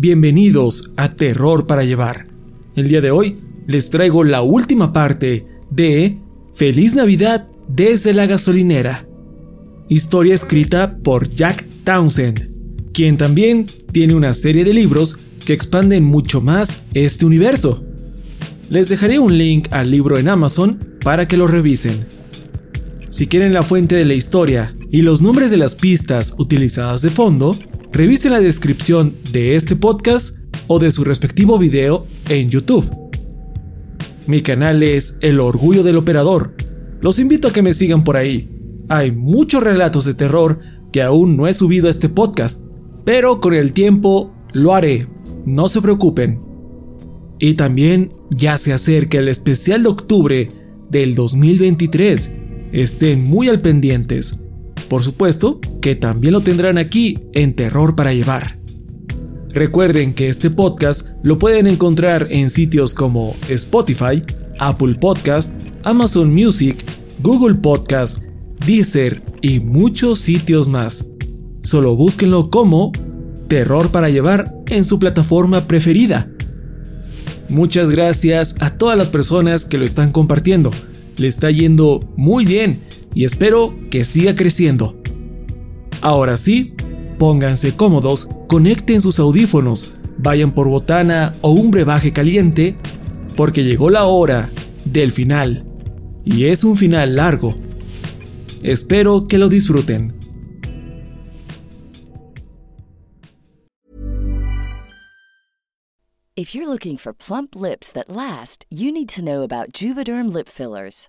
Bienvenidos a Terror para Llevar. El día de hoy les traigo la última parte de Feliz Navidad desde la gasolinera. Historia escrita por Jack Townsend, quien también tiene una serie de libros que expanden mucho más este universo. Les dejaré un link al libro en Amazon para que lo revisen. Si quieren la fuente de la historia y los nombres de las pistas utilizadas de fondo, revisen la descripción de este podcast o de su respectivo video en YouTube. Mi canal es El Orgullo del Operador. Los invito a que me sigan por ahí. Hay muchos relatos de terror que aún no he subido a este podcast, pero con el tiempo lo haré, no se preocupen. Y también ya se acerca el especial de octubre del 2023. Estén muy al pendientes. Por supuesto que también lo tendrán aquí en Terror para Llevar. Recuerden que este podcast lo pueden encontrar en sitios como Spotify, Apple Podcast, Amazon Music, Google Podcast, Deezer y muchos sitios más. Solo búsquenlo como Terror para Llevar en su plataforma preferida. Muchas gracias a todas las personas que lo están compartiendo. Le está yendo muy bien y espero que siga creciendo. Ahora sí, pónganse cómodos, conecten sus audífonos, vayan por botana o un brebaje caliente, porque llegó la hora del final. Y es un final largo. Espero que lo disfruten. If you're looking for plump lips that last, you need to know about Juvederm lip fillers.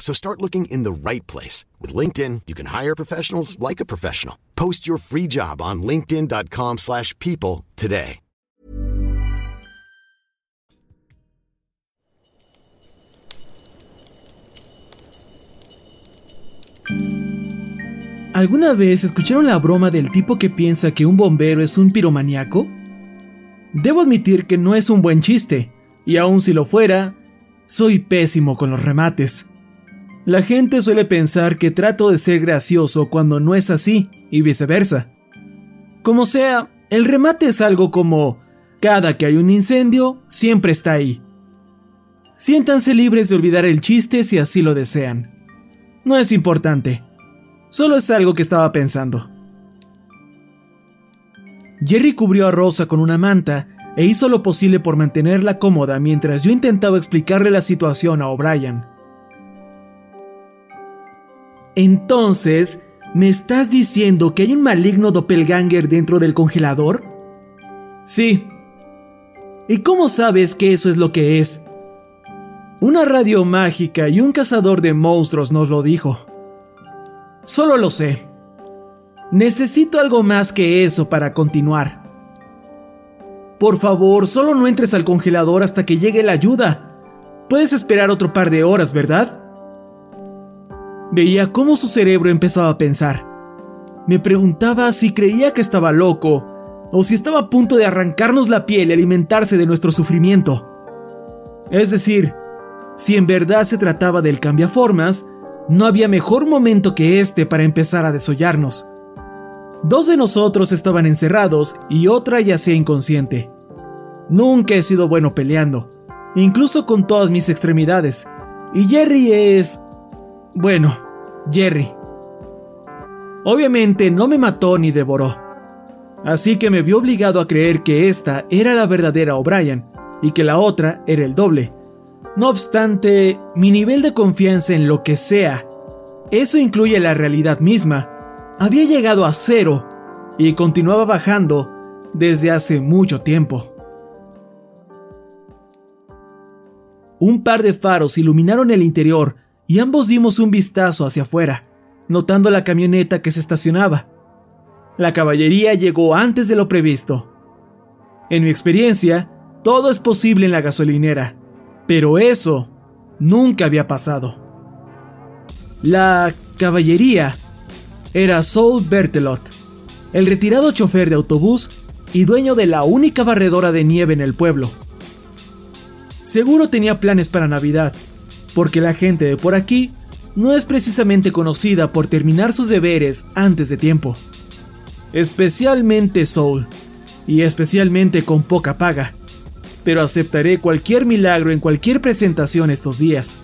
So start looking in the right place. With LinkedIn, you can hire professionals like a professional. Post your free job on linkedin.com slash people today. ¿Alguna vez escucharon la broma del tipo que piensa que un bombero es un piromaniaco? Debo admitir que no es un buen chiste, y aun si lo fuera, soy pésimo con los remates. La gente suele pensar que trato de ser gracioso cuando no es así, y viceversa. Como sea, el remate es algo como, cada que hay un incendio, siempre está ahí. Siéntanse libres de olvidar el chiste si así lo desean. No es importante, solo es algo que estaba pensando. Jerry cubrió a Rosa con una manta e hizo lo posible por mantenerla cómoda mientras yo intentaba explicarle la situación a O'Brien. Entonces, ¿me estás diciendo que hay un maligno doppelganger dentro del congelador? Sí. ¿Y cómo sabes que eso es lo que es? Una radio mágica y un cazador de monstruos nos lo dijo. Solo lo sé. Necesito algo más que eso para continuar. Por favor, solo no entres al congelador hasta que llegue la ayuda. Puedes esperar otro par de horas, ¿verdad? Veía cómo su cerebro empezaba a pensar. Me preguntaba si creía que estaba loco o si estaba a punto de arrancarnos la piel y alimentarse de nuestro sufrimiento. Es decir, si en verdad se trataba del cambiaformas, no había mejor momento que este para empezar a desollarnos. Dos de nosotros estaban encerrados y otra yacía inconsciente. Nunca he sido bueno peleando, incluso con todas mis extremidades. Y Jerry es... Bueno, Jerry. Obviamente no me mató ni devoró. Así que me vi obligado a creer que esta era la verdadera O'Brien y que la otra era el doble. No obstante, mi nivel de confianza en lo que sea, eso incluye la realidad misma, había llegado a cero y continuaba bajando desde hace mucho tiempo. Un par de faros iluminaron el interior y ambos dimos un vistazo hacia afuera, notando la camioneta que se estacionaba. La caballería llegó antes de lo previsto. En mi experiencia, todo es posible en la gasolinera, pero eso nunca había pasado. La caballería era Saul Bertelot, el retirado chofer de autobús y dueño de la única barredora de nieve en el pueblo. Seguro tenía planes para Navidad, porque la gente de por aquí no es precisamente conocida por terminar sus deberes antes de tiempo. Especialmente Soul, y especialmente con poca paga. Pero aceptaré cualquier milagro en cualquier presentación estos días.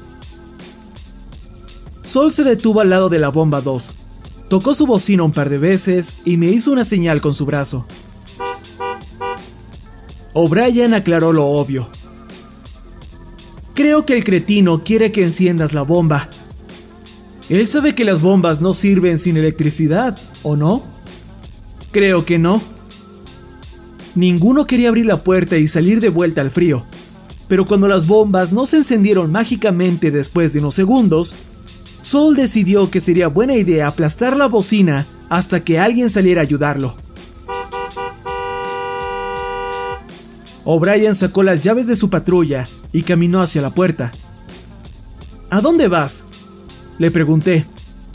Soul se detuvo al lado de la bomba 2, Tocó su bocina un par de veces y me hizo una señal con su brazo. O'Brien aclaró lo obvio. Creo que el cretino quiere que enciendas la bomba. Él sabe que las bombas no sirven sin electricidad, ¿o no? Creo que no. Ninguno quería abrir la puerta y salir de vuelta al frío, pero cuando las bombas no se encendieron mágicamente después de unos segundos, Sol decidió que sería buena idea aplastar la bocina hasta que alguien saliera a ayudarlo. O'Brien sacó las llaves de su patrulla y caminó hacia la puerta. ¿A dónde vas? Le pregunté,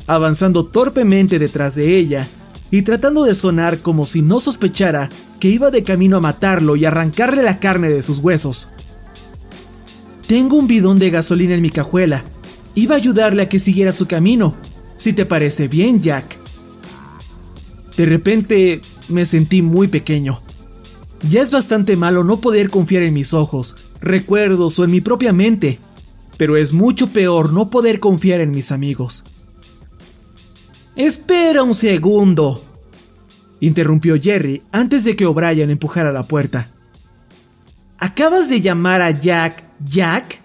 avanzando torpemente detrás de ella y tratando de sonar como si no sospechara que iba de camino a matarlo y arrancarle la carne de sus huesos. Tengo un bidón de gasolina en mi cajuela Iba a ayudarle a que siguiera su camino, si te parece bien, Jack. De repente me sentí muy pequeño. Ya es bastante malo no poder confiar en mis ojos, recuerdos o en mi propia mente, pero es mucho peor no poder confiar en mis amigos. Espera un segundo, interrumpió Jerry antes de que O'Brien empujara la puerta. ¿Acabas de llamar a Jack Jack?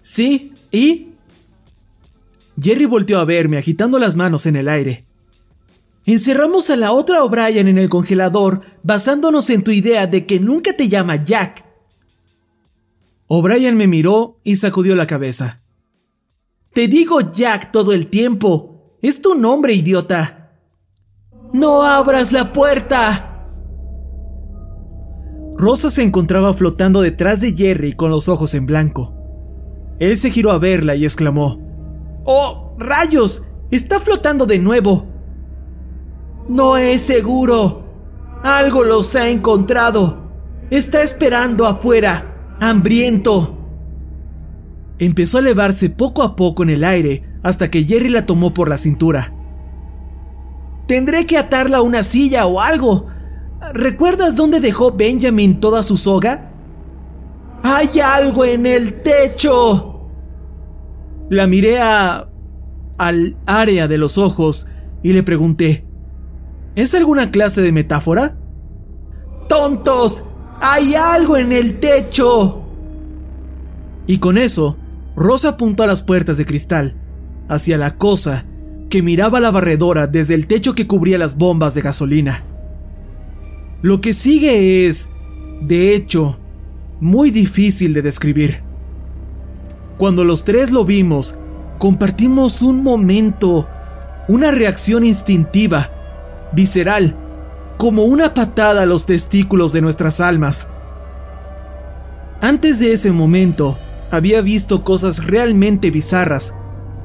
Sí, ¿Y? Jerry volteó a verme agitando las manos en el aire. Encerramos a la otra O'Brien en el congelador basándonos en tu idea de que nunca te llama Jack. O'Brien me miró y sacudió la cabeza. Te digo Jack todo el tiempo. Es tu nombre, idiota. No abras la puerta. Rosa se encontraba flotando detrás de Jerry con los ojos en blanco. Él se giró a verla y exclamó, ¡Oh, rayos! Está flotando de nuevo. No es seguro. Algo los ha encontrado. Está esperando afuera, hambriento. Empezó a elevarse poco a poco en el aire hasta que Jerry la tomó por la cintura. Tendré que atarla a una silla o algo. ¿Recuerdas dónde dejó Benjamin toda su soga? ¡Hay algo en el techo! La miré a... al área de los ojos y le pregunté, ¿es alguna clase de metáfora? ¡Tontos! ¡Hay algo en el techo! Y con eso, Rosa apuntó a las puertas de cristal, hacia la cosa que miraba la barredora desde el techo que cubría las bombas de gasolina. Lo que sigue es, de hecho, muy difícil de describir. Cuando los tres lo vimos, compartimos un momento, una reacción instintiva, visceral, como una patada a los testículos de nuestras almas. Antes de ese momento, había visto cosas realmente bizarras,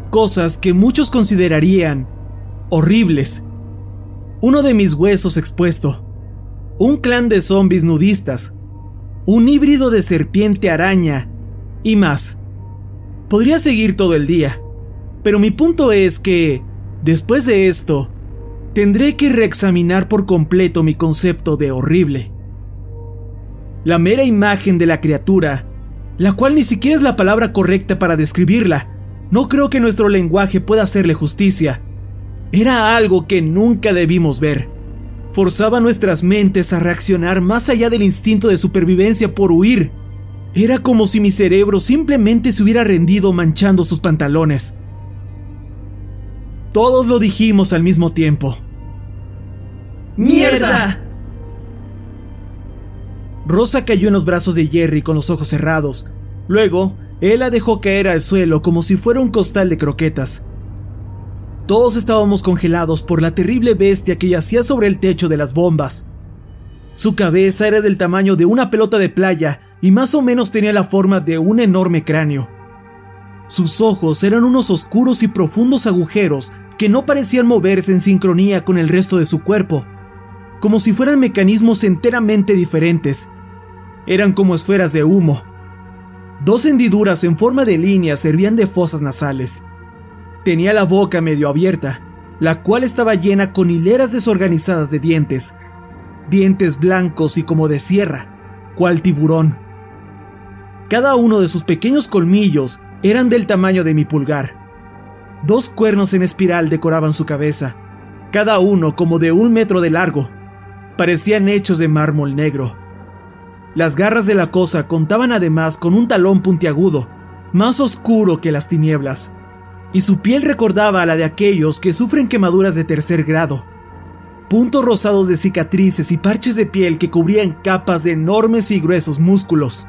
cosas que muchos considerarían horribles. Uno de mis huesos expuesto, un clan de zombies nudistas, un híbrido de serpiente araña y más. Podría seguir todo el día, pero mi punto es que, después de esto, tendré que reexaminar por completo mi concepto de horrible. La mera imagen de la criatura, la cual ni siquiera es la palabra correcta para describirla, no creo que nuestro lenguaje pueda hacerle justicia. Era algo que nunca debimos ver. Forzaba nuestras mentes a reaccionar más allá del instinto de supervivencia por huir. Era como si mi cerebro simplemente se hubiera rendido manchando sus pantalones. Todos lo dijimos al mismo tiempo. ¡Mierda! Rosa cayó en los brazos de Jerry con los ojos cerrados. Luego, él la dejó caer al suelo como si fuera un costal de croquetas. Todos estábamos congelados por la terrible bestia que yacía sobre el techo de las bombas. Su cabeza era del tamaño de una pelota de playa y más o menos tenía la forma de un enorme cráneo. Sus ojos eran unos oscuros y profundos agujeros que no parecían moverse en sincronía con el resto de su cuerpo, como si fueran mecanismos enteramente diferentes. Eran como esferas de humo, Dos hendiduras en forma de línea servían de fosas nasales. Tenía la boca medio abierta, la cual estaba llena con hileras desorganizadas de dientes, dientes blancos y como de sierra, cual tiburón. Cada uno de sus pequeños colmillos eran del tamaño de mi pulgar. Dos cuernos en espiral decoraban su cabeza, cada uno como de un metro de largo. Parecían hechos de mármol negro. Las garras de la cosa contaban además con un talón puntiagudo, más oscuro que las tinieblas, y su piel recordaba a la de aquellos que sufren quemaduras de tercer grado. Puntos rosados de cicatrices y parches de piel que cubrían capas de enormes y gruesos músculos.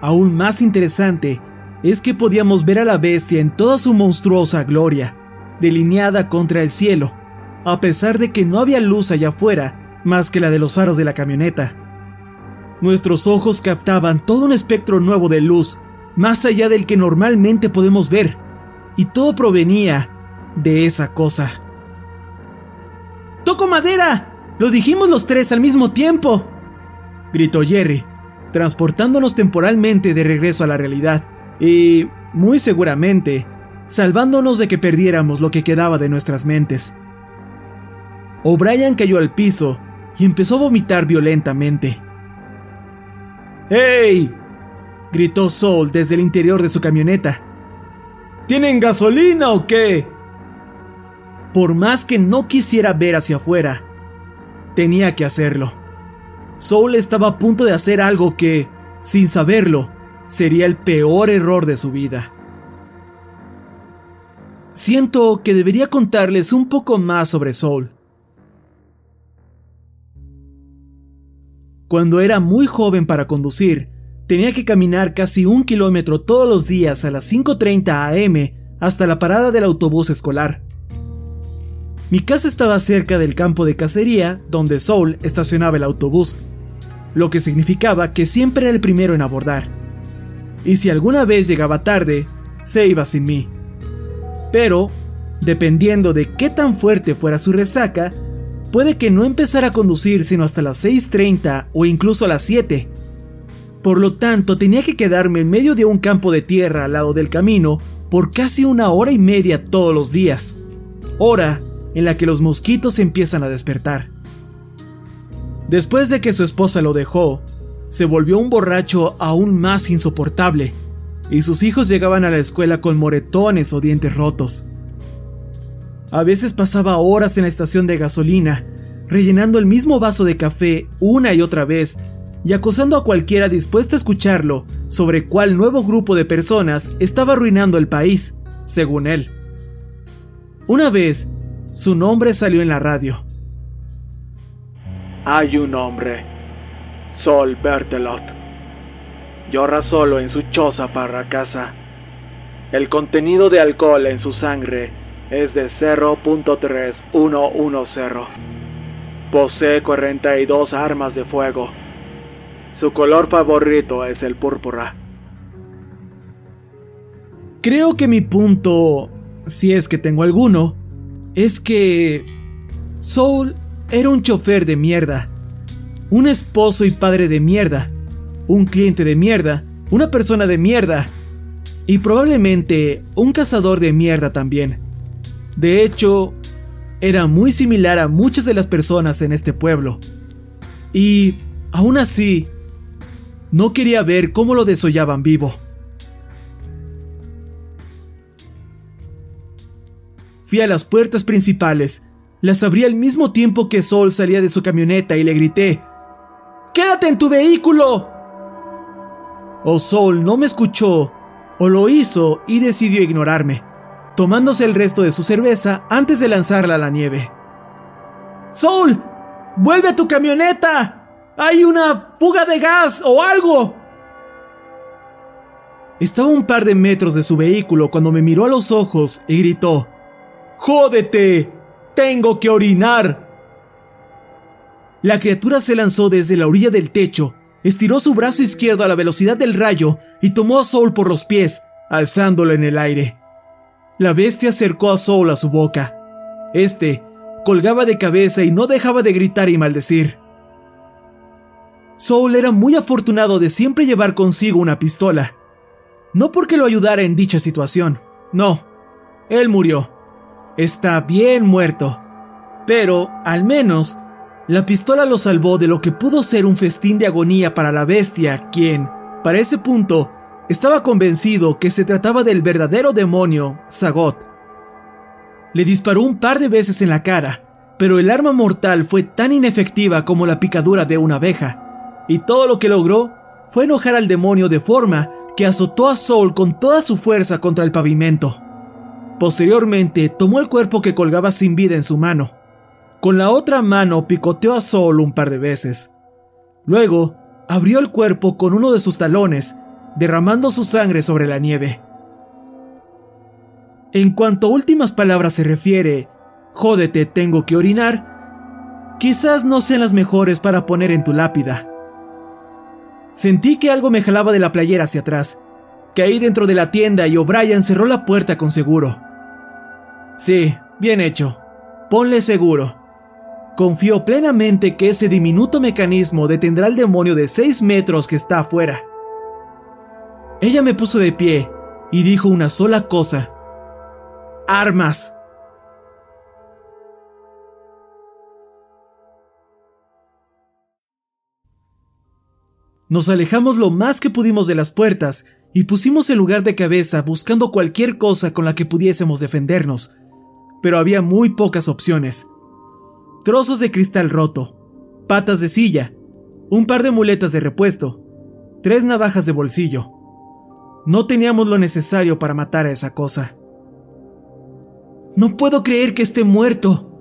Aún más interesante es que podíamos ver a la bestia en toda su monstruosa gloria, delineada contra el cielo, a pesar de que no había luz allá afuera más que la de los faros de la camioneta. Nuestros ojos captaban todo un espectro nuevo de luz, más allá del que normalmente podemos ver, y todo provenía de esa cosa. ¡Toco madera! ¡Lo dijimos los tres al mismo tiempo! gritó Jerry, transportándonos temporalmente de regreso a la realidad, y, muy seguramente, salvándonos de que perdiéramos lo que quedaba de nuestras mentes. O'Brien cayó al piso y empezó a vomitar violentamente. ¡Hey! gritó Soul desde el interior de su camioneta. ¿Tienen gasolina o qué? Por más que no quisiera ver hacia afuera, tenía que hacerlo. Soul estaba a punto de hacer algo que, sin saberlo, sería el peor error de su vida. Siento que debería contarles un poco más sobre Soul. Cuando era muy joven para conducir, tenía que caminar casi un kilómetro todos los días a las 5.30 am hasta la parada del autobús escolar. Mi casa estaba cerca del campo de cacería donde Soul estacionaba el autobús, lo que significaba que siempre era el primero en abordar. Y si alguna vez llegaba tarde, se iba sin mí. Pero, dependiendo de qué tan fuerte fuera su resaca, puede que no empezara a conducir sino hasta las 6.30 o incluso a las 7. Por lo tanto, tenía que quedarme en medio de un campo de tierra al lado del camino por casi una hora y media todos los días, hora en la que los mosquitos empiezan a despertar. Después de que su esposa lo dejó, se volvió un borracho aún más insoportable, y sus hijos llegaban a la escuela con moretones o dientes rotos. A veces pasaba horas en la estación de gasolina, rellenando el mismo vaso de café una y otra vez, y acosando a cualquiera dispuesto a escucharlo sobre cuál nuevo grupo de personas estaba arruinando el país, según él. Una vez, su nombre salió en la radio. Hay un hombre, Sol Bertelot. Llora solo en su choza para casa. El contenido de alcohol en su sangre es de 0.3110. Posee 42 armas de fuego. Su color favorito es el púrpura. Creo que mi punto, si es que tengo alguno, es que Soul era un chofer de mierda, un esposo y padre de mierda, un cliente de mierda, una persona de mierda y probablemente un cazador de mierda también. De hecho, era muy similar a muchas de las personas en este pueblo. Y, aún así, no quería ver cómo lo desollaban vivo. Fui a las puertas principales, las abrí al mismo tiempo que Sol salía de su camioneta y le grité, ¡Quédate en tu vehículo! O Sol no me escuchó, o lo hizo y decidió ignorarme, tomándose el resto de su cerveza antes de lanzarla a la nieve. ¡Sol! ¡Vuelve a tu camioneta! ¡Hay una fuga de gas o algo! Estaba a un par de metros de su vehículo cuando me miró a los ojos y gritó, ¡Jódete! ¡Tengo que orinar! La criatura se lanzó desde la orilla del techo, estiró su brazo izquierdo a la velocidad del rayo y tomó a Soul por los pies, alzándolo en el aire. La bestia acercó a Soul a su boca. Este colgaba de cabeza y no dejaba de gritar y maldecir. Soul era muy afortunado de siempre llevar consigo una pistola. No porque lo ayudara en dicha situación, no. Él murió. Está bien muerto. Pero, al menos, la pistola lo salvó de lo que pudo ser un festín de agonía para la bestia, quien, para ese punto, estaba convencido que se trataba del verdadero demonio, Zagot. Le disparó un par de veces en la cara, pero el arma mortal fue tan inefectiva como la picadura de una abeja, y todo lo que logró fue enojar al demonio de forma que azotó a Soul con toda su fuerza contra el pavimento. Posteriormente tomó el cuerpo que colgaba sin vida en su mano. Con la otra mano picoteó a Soul un par de veces. Luego, abrió el cuerpo con uno de sus talones, derramando su sangre sobre la nieve. En cuanto a últimas palabras se refiere, jódete, tengo que orinar, quizás no sean las mejores para poner en tu lápida. Sentí que algo me jalaba de la playera hacia atrás. Caí dentro de la tienda y O'Brien cerró la puerta con seguro. Sí, bien hecho. Ponle seguro. Confío plenamente que ese diminuto mecanismo detendrá al demonio de 6 metros que está afuera. Ella me puso de pie y dijo una sola cosa. Armas. Nos alejamos lo más que pudimos de las puertas y pusimos el lugar de cabeza buscando cualquier cosa con la que pudiésemos defendernos, pero había muy pocas opciones. Trozos de cristal roto, patas de silla, un par de muletas de repuesto, tres navajas de bolsillo. No teníamos lo necesario para matar a esa cosa. No puedo creer que esté muerto.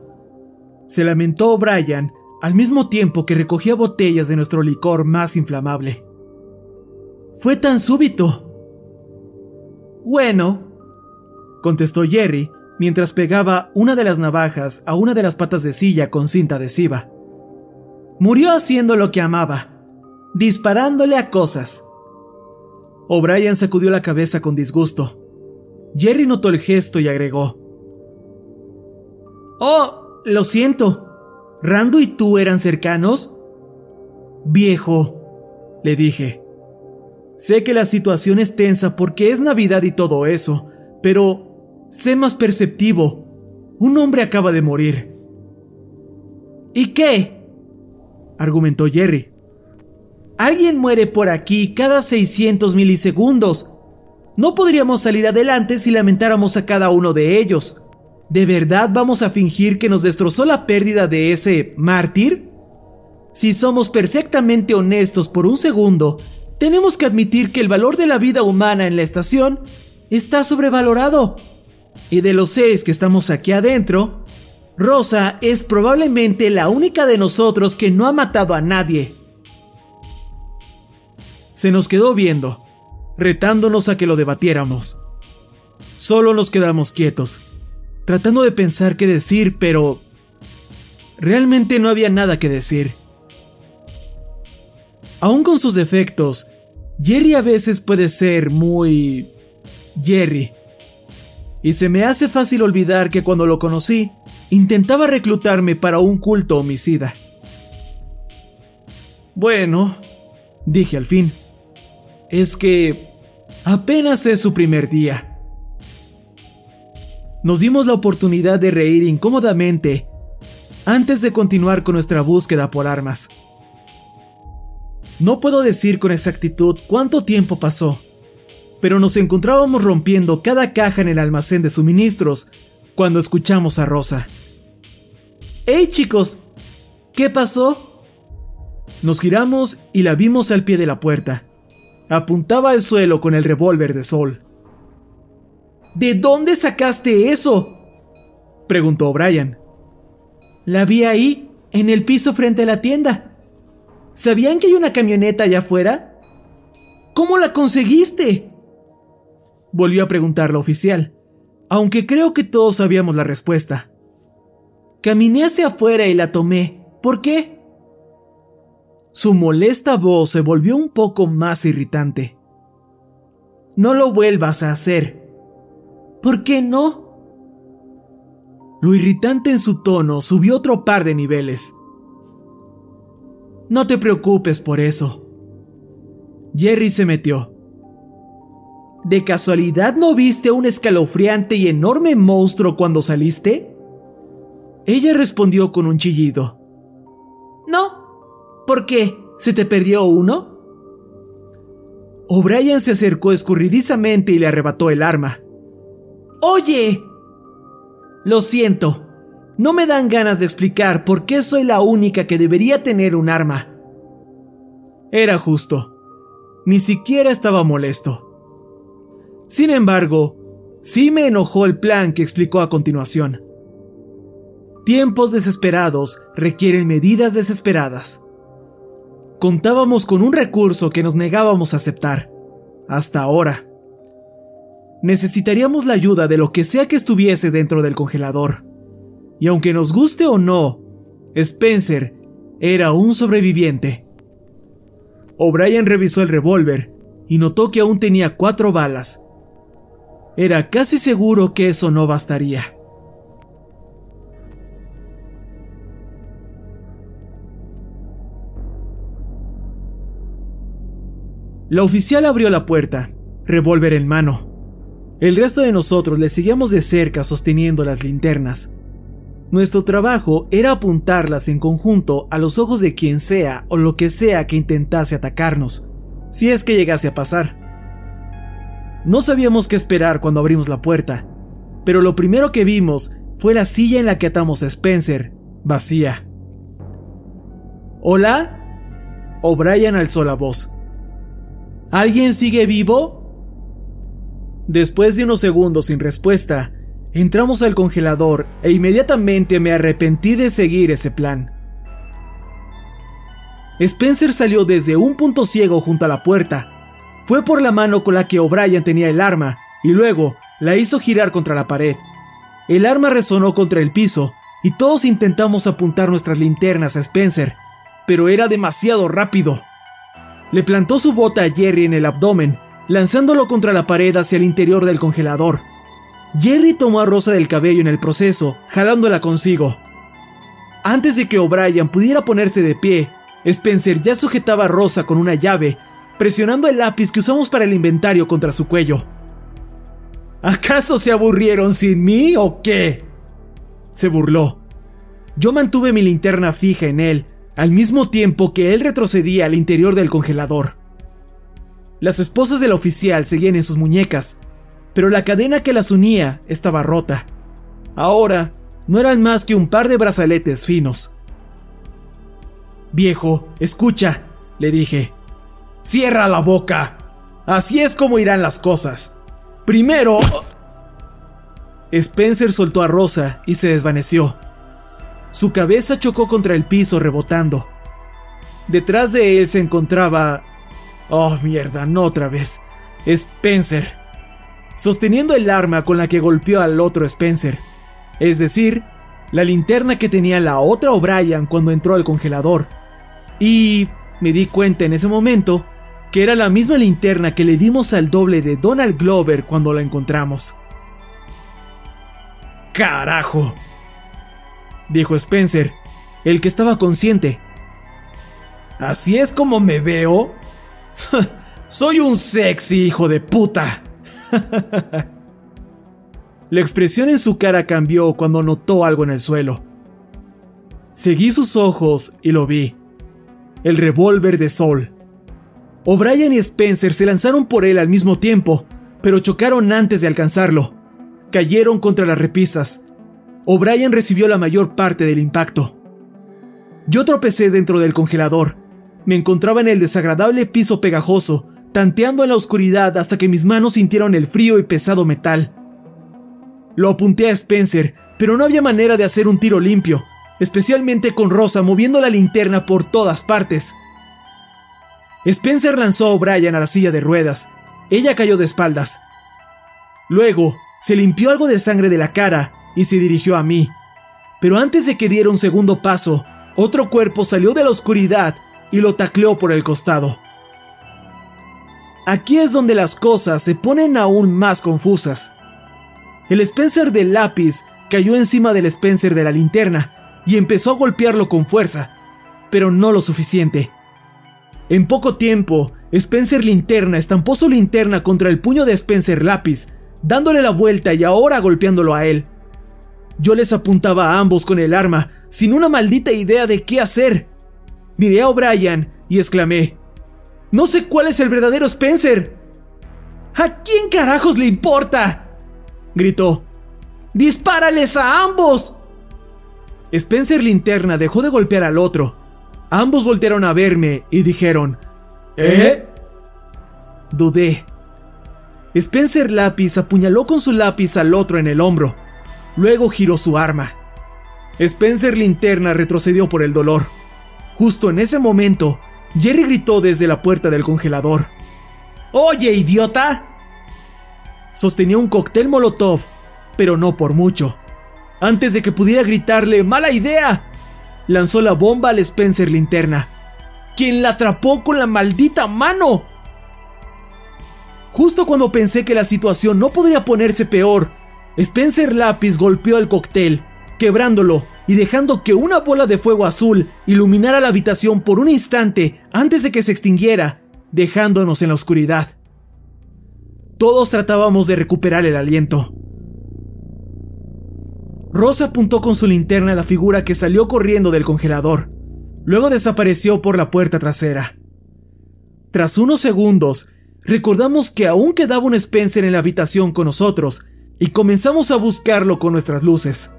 Se lamentó O'Brien al mismo tiempo que recogía botellas de nuestro licor más inflamable. Fue tan súbito. Bueno, contestó Jerry mientras pegaba una de las navajas a una de las patas de silla con cinta adhesiva. Murió haciendo lo que amaba, disparándole a cosas. O'Brien sacudió la cabeza con disgusto. Jerry notó el gesto y agregó, Oh, lo siento. ¿Rando y tú eran cercanos? Viejo, le dije. Sé que la situación es tensa porque es Navidad y todo eso, pero sé más perceptivo. Un hombre acaba de morir. ¿Y qué? argumentó Jerry. Alguien muere por aquí cada 600 milisegundos. No podríamos salir adelante si lamentáramos a cada uno de ellos. ¿De verdad vamos a fingir que nos destrozó la pérdida de ese mártir? Si somos perfectamente honestos por un segundo, tenemos que admitir que el valor de la vida humana en la estación está sobrevalorado. Y de los seis que estamos aquí adentro, Rosa es probablemente la única de nosotros que no ha matado a nadie. Se nos quedó viendo, retándonos a que lo debatiéramos. Solo nos quedamos quietos, tratando de pensar qué decir, pero realmente no había nada que decir. Aún con sus defectos, Jerry a veces puede ser muy... Jerry. Y se me hace fácil olvidar que cuando lo conocí, intentaba reclutarme para un culto homicida. Bueno, dije al fin, es que apenas es su primer día. Nos dimos la oportunidad de reír incómodamente antes de continuar con nuestra búsqueda por armas. No puedo decir con exactitud cuánto tiempo pasó, pero nos encontrábamos rompiendo cada caja en el almacén de suministros cuando escuchamos a Rosa. ¡Hey chicos! ¿Qué pasó? Nos giramos y la vimos al pie de la puerta. Apuntaba al suelo con el revólver de Sol. ¿De dónde sacaste eso? preguntó Brian. La vi ahí, en el piso frente a la tienda. ¿Sabían que hay una camioneta allá afuera? ¿Cómo la conseguiste? Volvió a preguntar la oficial, aunque creo que todos sabíamos la respuesta. Caminé hacia afuera y la tomé. ¿Por qué? Su molesta voz se volvió un poco más irritante. No lo vuelvas a hacer. ¿Por qué no? Lo irritante en su tono subió otro par de niveles. No te preocupes por eso. Jerry se metió. ¿De casualidad no viste un escalofriante y enorme monstruo cuando saliste? Ella respondió con un chillido. No. ¿Por qué? ¿Se te perdió uno? O'Brien se acercó escurridizamente y le arrebató el arma. ¡Oye! Lo siento, no me dan ganas de explicar por qué soy la única que debería tener un arma. Era justo. Ni siquiera estaba molesto. Sin embargo, sí me enojó el plan que explicó a continuación. Tiempos desesperados requieren medidas desesperadas. Contábamos con un recurso que nos negábamos a aceptar. Hasta ahora. Necesitaríamos la ayuda de lo que sea que estuviese dentro del congelador. Y aunque nos guste o no, Spencer era un sobreviviente. O'Brien revisó el revólver y notó que aún tenía cuatro balas. Era casi seguro que eso no bastaría. La oficial abrió la puerta, revólver en mano. El resto de nosotros le seguíamos de cerca sosteniendo las linternas. Nuestro trabajo era apuntarlas en conjunto a los ojos de quien sea o lo que sea que intentase atacarnos, si es que llegase a pasar. No sabíamos qué esperar cuando abrimos la puerta, pero lo primero que vimos fue la silla en la que atamos a Spencer, vacía. ¿Hola? O'Brien alzó la voz. ¿Alguien sigue vivo? Después de unos segundos sin respuesta, Entramos al congelador e inmediatamente me arrepentí de seguir ese plan. Spencer salió desde un punto ciego junto a la puerta. Fue por la mano con la que O'Brien tenía el arma y luego la hizo girar contra la pared. El arma resonó contra el piso y todos intentamos apuntar nuestras linternas a Spencer, pero era demasiado rápido. Le plantó su bota a Jerry en el abdomen, lanzándolo contra la pared hacia el interior del congelador. Jerry tomó a Rosa del cabello en el proceso, jalándola consigo. Antes de que O'Brien pudiera ponerse de pie, Spencer ya sujetaba a Rosa con una llave, presionando el lápiz que usamos para el inventario contra su cuello. ¿Acaso se aburrieron sin mí o qué? Se burló. Yo mantuve mi linterna fija en él, al mismo tiempo que él retrocedía al interior del congelador. Las esposas del oficial seguían en sus muñecas, pero la cadena que las unía estaba rota. Ahora no eran más que un par de brazaletes finos. Viejo, escucha, le dije. Cierra la boca. Así es como irán las cosas. Primero... Spencer soltó a Rosa y se desvaneció. Su cabeza chocó contra el piso rebotando. Detrás de él se encontraba... Oh, mierda, no otra vez. Spencer. Sosteniendo el arma con la que golpeó al otro Spencer. Es decir, la linterna que tenía la otra O'Brien cuando entró al congelador. Y me di cuenta en ese momento que era la misma linterna que le dimos al doble de Donald Glover cuando la encontramos. ¡Carajo! dijo Spencer, el que estaba consciente. ¿Así es como me veo? Soy un sexy hijo de puta. La expresión en su cara cambió cuando notó algo en el suelo. Seguí sus ojos y lo vi. El revólver de Sol. O'Brien y Spencer se lanzaron por él al mismo tiempo, pero chocaron antes de alcanzarlo. Cayeron contra las repisas. O'Brien recibió la mayor parte del impacto. Yo tropecé dentro del congelador. Me encontraba en el desagradable piso pegajoso, tanteando en la oscuridad hasta que mis manos sintieron el frío y pesado metal. Lo apunté a Spencer, pero no había manera de hacer un tiro limpio, especialmente con Rosa moviendo la linterna por todas partes. Spencer lanzó a O'Brien a la silla de ruedas. Ella cayó de espaldas. Luego, se limpió algo de sangre de la cara y se dirigió a mí. Pero antes de que diera un segundo paso, otro cuerpo salió de la oscuridad y lo tacleó por el costado. Aquí es donde las cosas se ponen aún más confusas. El Spencer del lápiz cayó encima del Spencer de la linterna y empezó a golpearlo con fuerza, pero no lo suficiente. En poco tiempo, Spencer Linterna estampó su linterna contra el puño de Spencer Lápiz, dándole la vuelta y ahora golpeándolo a él. Yo les apuntaba a ambos con el arma, sin una maldita idea de qué hacer. Miré a O'Brien y exclamé, No sé cuál es el verdadero Spencer. ¿A quién carajos le importa? gritó. ¡Dispárales a ambos! Spencer Linterna dejó de golpear al otro. Ambos voltearon a verme y dijeron, ¿Eh? Dudé. Spencer Lápiz apuñaló con su lápiz al otro en el hombro. Luego giró su arma. Spencer Linterna retrocedió por el dolor. Justo en ese momento, Jerry gritó desde la puerta del congelador. ¡Oye, idiota! Sostenía un cóctel molotov, pero no por mucho. Antes de que pudiera gritarle ¡Mala idea! Lanzó la bomba al Spencer Linterna, quien la atrapó con la maldita mano. Justo cuando pensé que la situación no podría ponerse peor, Spencer Lápiz golpeó el cóctel, quebrándolo y dejando que una bola de fuego azul iluminara la habitación por un instante antes de que se extinguiera, dejándonos en la oscuridad. Todos tratábamos de recuperar el aliento. Rosa apuntó con su linterna a la figura que salió corriendo del congelador. Luego desapareció por la puerta trasera. Tras unos segundos, recordamos que aún quedaba un Spencer en la habitación con nosotros y comenzamos a buscarlo con nuestras luces.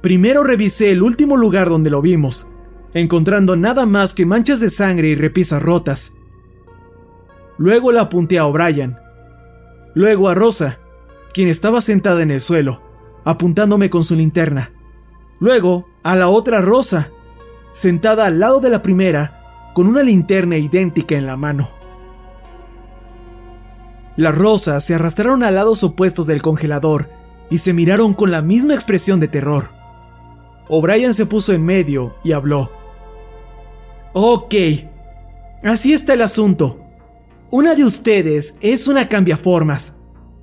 Primero revisé el último lugar donde lo vimos, encontrando nada más que manchas de sangre y repisas rotas. Luego la apunté a O'Brien. Luego a Rosa, quien estaba sentada en el suelo, apuntándome con su linterna. Luego a la otra Rosa, sentada al lado de la primera, con una linterna idéntica en la mano. Las rosas se arrastraron a lados opuestos del congelador y se miraron con la misma expresión de terror. O'Brien se puso en medio y habló. Ok, así está el asunto. Una de ustedes es una cambiaformas.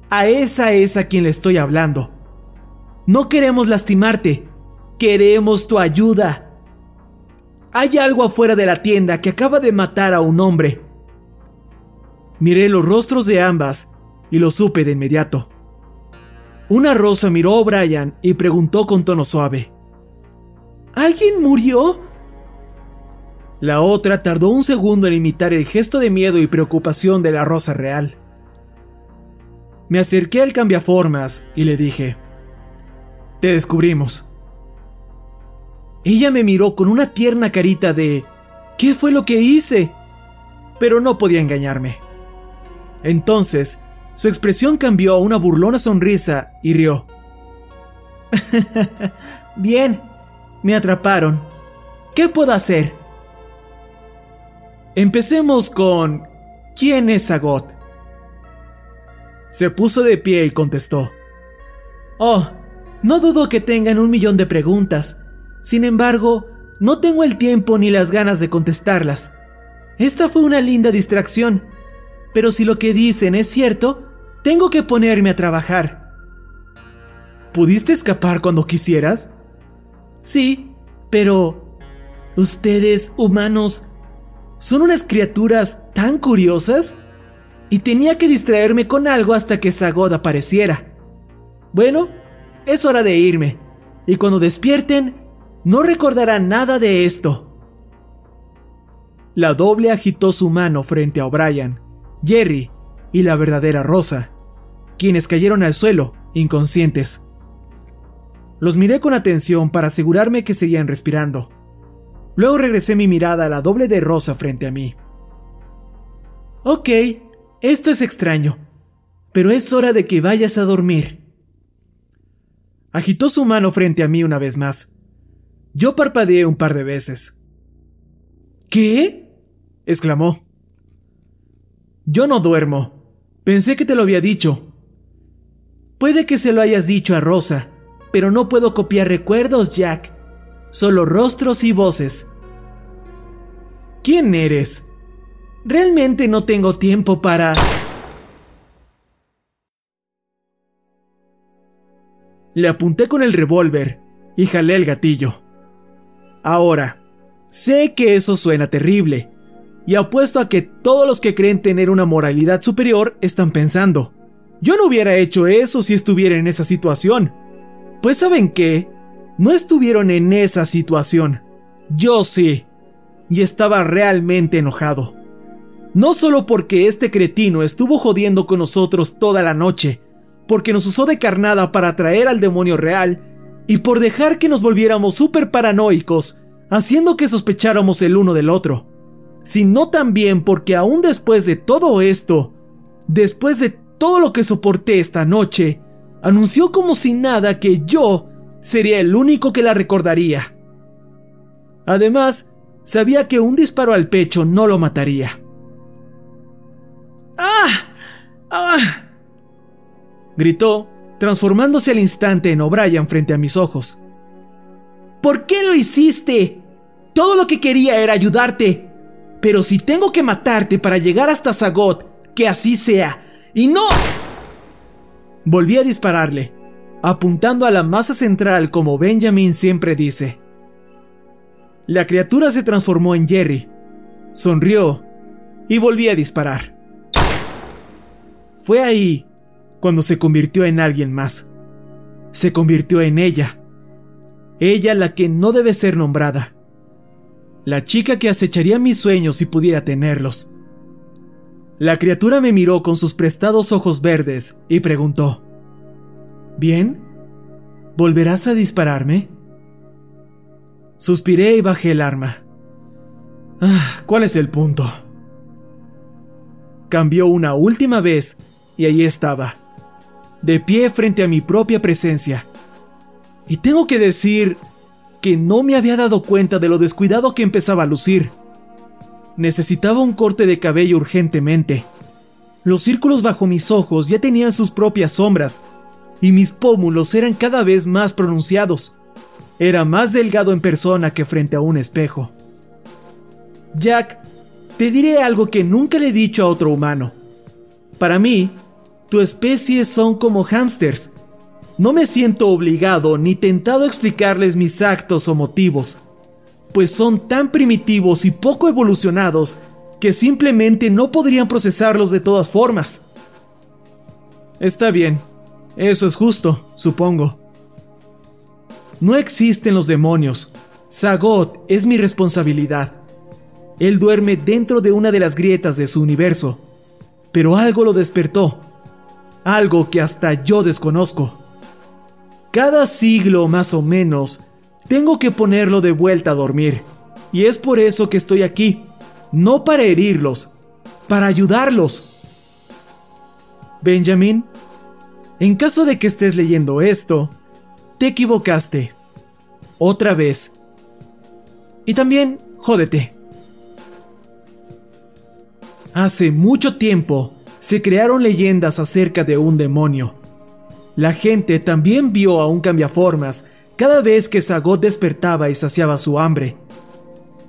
A esa es a quien le estoy hablando. No queremos lastimarte, queremos tu ayuda. Hay algo afuera de la tienda que acaba de matar a un hombre. Miré los rostros de ambas y lo supe de inmediato. Una rosa miró a O'Brien y preguntó con tono suave. ¿Alguien murió? La otra tardó un segundo en imitar el gesto de miedo y preocupación de la rosa real. Me acerqué al cambiaformas y le dije, Te descubrimos. Ella me miró con una tierna carita de, ¿qué fue lo que hice? Pero no podía engañarme. Entonces, su expresión cambió a una burlona sonrisa y rió. Bien, me atraparon. ¿Qué puedo hacer? Empecemos con... ¿Quién es Agot? Se puso de pie y contestó. Oh, no dudo que tengan un millón de preguntas. Sin embargo, no tengo el tiempo ni las ganas de contestarlas. Esta fue una linda distracción, pero si lo que dicen es cierto, tengo que ponerme a trabajar. ¿Pudiste escapar cuando quisieras? Sí, pero... Ustedes, humanos, son unas criaturas tan curiosas. Y tenía que distraerme con algo hasta que Sagod apareciera. Bueno, es hora de irme. Y cuando despierten, no recordarán nada de esto. La doble agitó su mano frente a O'Brien, Jerry y la verdadera Rosa, quienes cayeron al suelo, inconscientes. Los miré con atención para asegurarme que seguían respirando. Luego regresé mi mirada a la doble de Rosa frente a mí. Ok, esto es extraño, pero es hora de que vayas a dormir. Agitó su mano frente a mí una vez más. Yo parpadeé un par de veces. ¿Qué? exclamó. Yo no duermo. Pensé que te lo había dicho. Puede que se lo hayas dicho a Rosa, pero no puedo copiar recuerdos, Jack solo rostros y voces. ¿Quién eres? Realmente no tengo tiempo para... Le apunté con el revólver y jalé el gatillo. Ahora, sé que eso suena terrible, y apuesto a que todos los que creen tener una moralidad superior están pensando, yo no hubiera hecho eso si estuviera en esa situación. Pues saben qué, no estuvieron en esa situación. Yo sí. Y estaba realmente enojado. No solo porque este cretino estuvo jodiendo con nosotros toda la noche, porque nos usó de carnada para atraer al demonio real, y por dejar que nos volviéramos súper paranoicos, haciendo que sospecháramos el uno del otro, sino también porque aún después de todo esto, después de todo lo que soporté esta noche, anunció como si nada que yo sería el único que la recordaría. Además, sabía que un disparo al pecho no lo mataría. ¡Ah! ¡Ah! Gritó, transformándose al instante en O'Brien frente a mis ojos. ¿Por qué lo hiciste? Todo lo que quería era ayudarte. Pero si tengo que matarte para llegar hasta Zagot, que así sea. Y no... Volví a dispararle, apuntando a la masa central como Benjamin siempre dice. La criatura se transformó en Jerry, sonrió y volví a disparar. Fue ahí cuando se convirtió en alguien más. Se convirtió en ella. Ella la que no debe ser nombrada. La chica que acecharía mis sueños si pudiera tenerlos. La criatura me miró con sus prestados ojos verdes y preguntó, ¿Bien? ¿Volverás a dispararme? Suspiré y bajé el arma. Ah, ¿Cuál es el punto? Cambió una última vez y allí estaba, de pie frente a mi propia presencia. Y tengo que decir que no me había dado cuenta de lo descuidado que empezaba a lucir. Necesitaba un corte de cabello urgentemente. Los círculos bajo mis ojos ya tenían sus propias sombras, y mis pómulos eran cada vez más pronunciados. Era más delgado en persona que frente a un espejo. Jack, te diré algo que nunca le he dicho a otro humano. Para mí, Tu especie son como hámsters. No me siento obligado ni tentado a explicarles mis actos o motivos, pues son tan primitivos y poco evolucionados que simplemente no podrían procesarlos de todas formas. Está bien, eso es justo, supongo. No existen los demonios. Zagot es mi responsabilidad. Él duerme dentro de una de las grietas de su universo, pero algo lo despertó, algo que hasta yo desconozco. Cada siglo más o menos, tengo que ponerlo de vuelta a dormir, y es por eso que estoy aquí, no para herirlos, para ayudarlos. Benjamin, en caso de que estés leyendo esto, te equivocaste. Otra vez. Y también, jódete. Hace mucho tiempo se crearon leyendas acerca de un demonio. La gente también vio a un cambiaformas cada vez que Sagot despertaba y saciaba su hambre.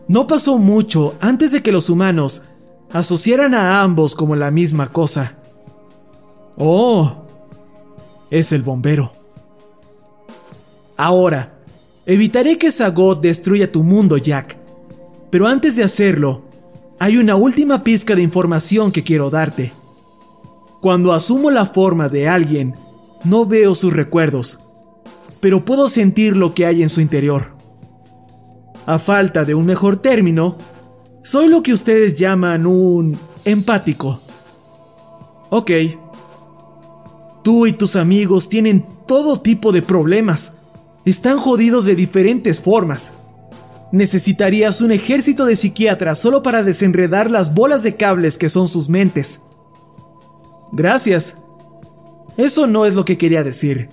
No pasó mucho antes de que los humanos asociaran a ambos como la misma cosa. Oh, es el bombero. Ahora, evitaré que Sagot destruya tu mundo, Jack. Pero antes de hacerlo, hay una última pizca de información que quiero darte. Cuando asumo la forma de alguien, no veo sus recuerdos, pero puedo sentir lo que hay en su interior. A falta de un mejor término, soy lo que ustedes llaman un empático. Ok. Tú y tus amigos tienen todo tipo de problemas. Están jodidos de diferentes formas. Necesitarías un ejército de psiquiatras solo para desenredar las bolas de cables que son sus mentes. Gracias. Eso no es lo que quería decir.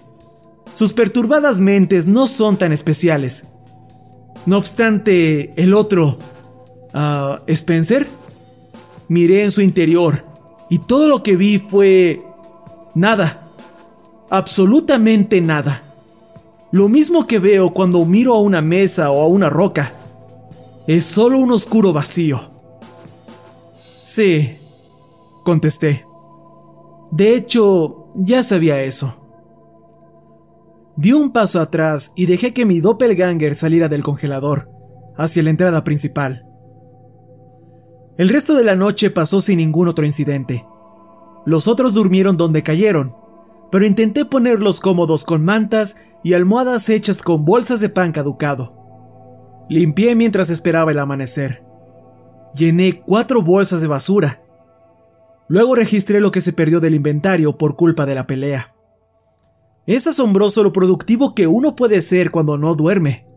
Sus perturbadas mentes no son tan especiales. No obstante, el otro... Uh, Spencer? Miré en su interior y todo lo que vi fue... nada. Absolutamente nada. Lo mismo que veo cuando miro a una mesa o a una roca. Es solo un oscuro vacío. Sí, contesté. De hecho, ya sabía eso. Di un paso atrás y dejé que mi doppelganger saliera del congelador, hacia la entrada principal. El resto de la noche pasó sin ningún otro incidente. Los otros durmieron donde cayeron, pero intenté ponerlos cómodos con mantas y almohadas hechas con bolsas de pan caducado. Limpié mientras esperaba el amanecer. Llené cuatro bolsas de basura. Luego registré lo que se perdió del inventario por culpa de la pelea. Es asombroso lo productivo que uno puede ser cuando no duerme.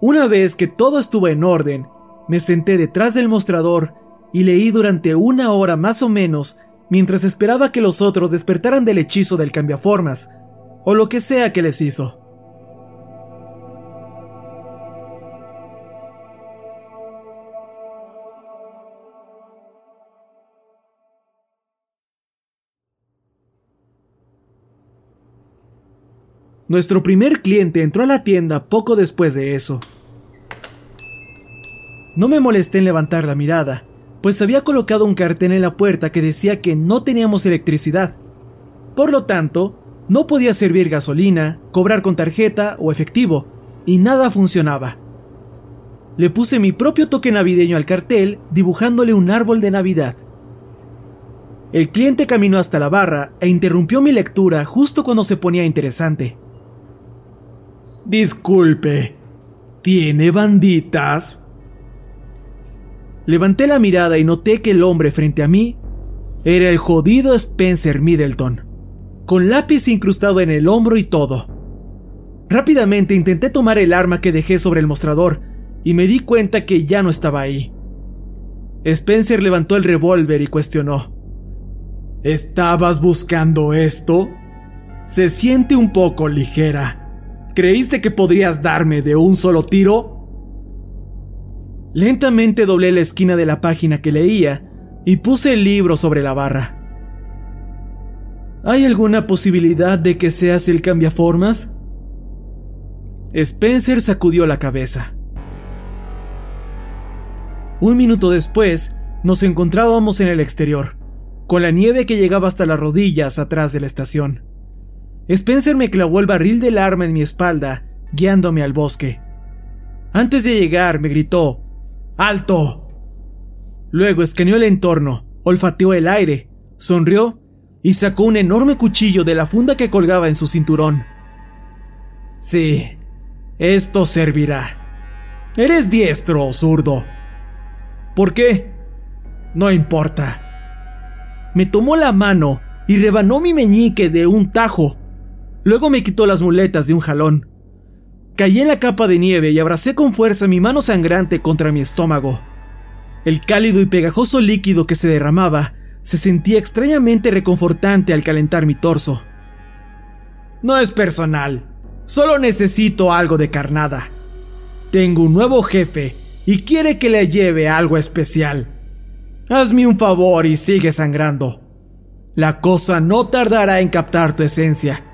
Una vez que todo estuvo en orden, me senté detrás del mostrador y leí durante una hora más o menos mientras esperaba que los otros despertaran del hechizo del cambiaformas, o lo que sea que les hizo. Nuestro primer cliente entró a la tienda poco después de eso. No me molesté en levantar la mirada, pues había colocado un cartel en la puerta que decía que no teníamos electricidad. Por lo tanto, no podía servir gasolina, cobrar con tarjeta o efectivo, y nada funcionaba. Le puse mi propio toque navideño al cartel dibujándole un árbol de Navidad. El cliente caminó hasta la barra e interrumpió mi lectura justo cuando se ponía interesante. Disculpe, ¿tiene banditas? Levanté la mirada y noté que el hombre frente a mí era el jodido Spencer Middleton, con lápiz incrustado en el hombro y todo. Rápidamente intenté tomar el arma que dejé sobre el mostrador y me di cuenta que ya no estaba ahí. Spencer levantó el revólver y cuestionó. ¿Estabas buscando esto? Se siente un poco ligera. ¿Creíste que podrías darme de un solo tiro? Lentamente doblé la esquina de la página que leía y puse el libro sobre la barra. ¿Hay alguna posibilidad de que seas el cambiaformas? Spencer sacudió la cabeza. Un minuto después, nos encontrábamos en el exterior, con la nieve que llegaba hasta las rodillas atrás de la estación. Spencer me clavó el barril del arma en mi espalda, guiándome al bosque. Antes de llegar, me gritó, ¡Alto! Luego escaneó el entorno, olfateó el aire, sonrió y sacó un enorme cuchillo de la funda que colgaba en su cinturón. Sí, esto servirá. ¿Eres diestro zurdo? ¿Por qué? No importa. Me tomó la mano y rebanó mi meñique de un tajo. Luego me quitó las muletas de un jalón. Caí en la capa de nieve y abracé con fuerza mi mano sangrante contra mi estómago. El cálido y pegajoso líquido que se derramaba se sentía extrañamente reconfortante al calentar mi torso. No es personal, solo necesito algo de carnada. Tengo un nuevo jefe y quiere que le lleve algo especial. Hazme un favor y sigue sangrando. La cosa no tardará en captar tu esencia.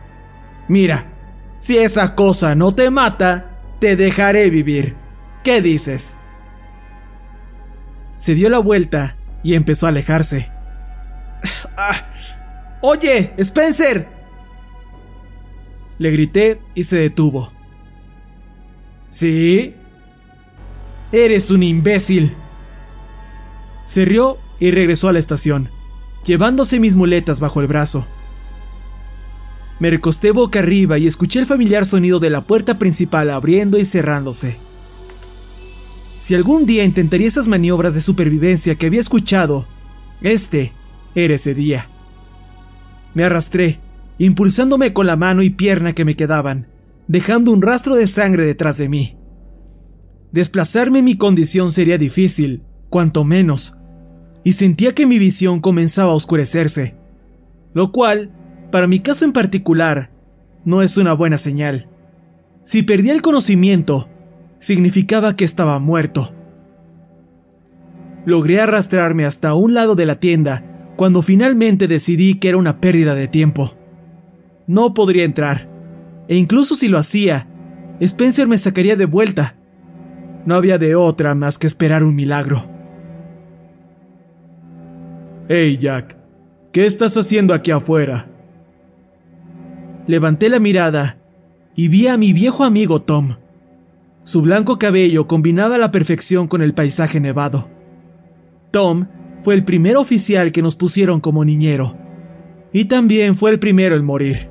Mira, si esa cosa no te mata, te dejaré vivir. ¿Qué dices? Se dio la vuelta y empezó a alejarse. Ah, ¡Oye, Spencer! Le grité y se detuvo. ¿Sí? Eres un imbécil. Se rió y regresó a la estación, llevándose mis muletas bajo el brazo. Me recosté boca arriba y escuché el familiar sonido de la puerta principal abriendo y cerrándose. Si algún día intentaría esas maniobras de supervivencia que había escuchado, este era ese día. Me arrastré, impulsándome con la mano y pierna que me quedaban, dejando un rastro de sangre detrás de mí. Desplazarme en mi condición sería difícil, cuanto menos, y sentía que mi visión comenzaba a oscurecerse, lo cual para mi caso en particular, no es una buena señal. Si perdía el conocimiento, significaba que estaba muerto. Logré arrastrarme hasta un lado de la tienda cuando finalmente decidí que era una pérdida de tiempo. No podría entrar, e incluso si lo hacía, Spencer me sacaría de vuelta. No había de otra más que esperar un milagro. Hey Jack, ¿qué estás haciendo aquí afuera? Levanté la mirada y vi a mi viejo amigo Tom. Su blanco cabello combinaba a la perfección con el paisaje nevado. Tom fue el primer oficial que nos pusieron como niñero, y también fue el primero en morir.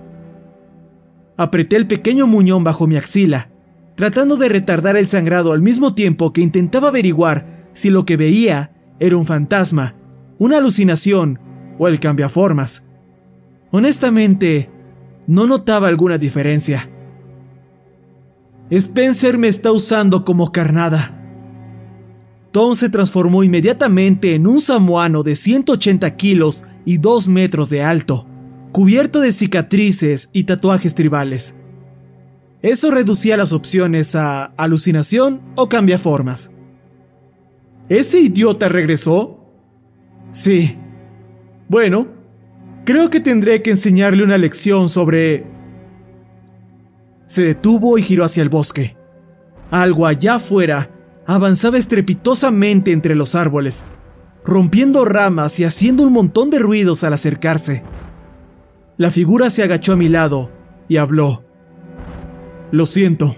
Apreté el pequeño muñón bajo mi axila, tratando de retardar el sangrado al mismo tiempo que intentaba averiguar si lo que veía era un fantasma, una alucinación o el cambiaformas. Honestamente, no notaba alguna diferencia. Spencer me está usando como carnada. Tom se transformó inmediatamente en un samoano de 180 kilos y 2 metros de alto, cubierto de cicatrices y tatuajes tribales. Eso reducía las opciones a alucinación o cambiaformas. ¿Ese idiota regresó? Sí. Bueno, Creo que tendré que enseñarle una lección sobre... Se detuvo y giró hacia el bosque. Algo allá afuera avanzaba estrepitosamente entre los árboles, rompiendo ramas y haciendo un montón de ruidos al acercarse. La figura se agachó a mi lado y habló. Lo siento.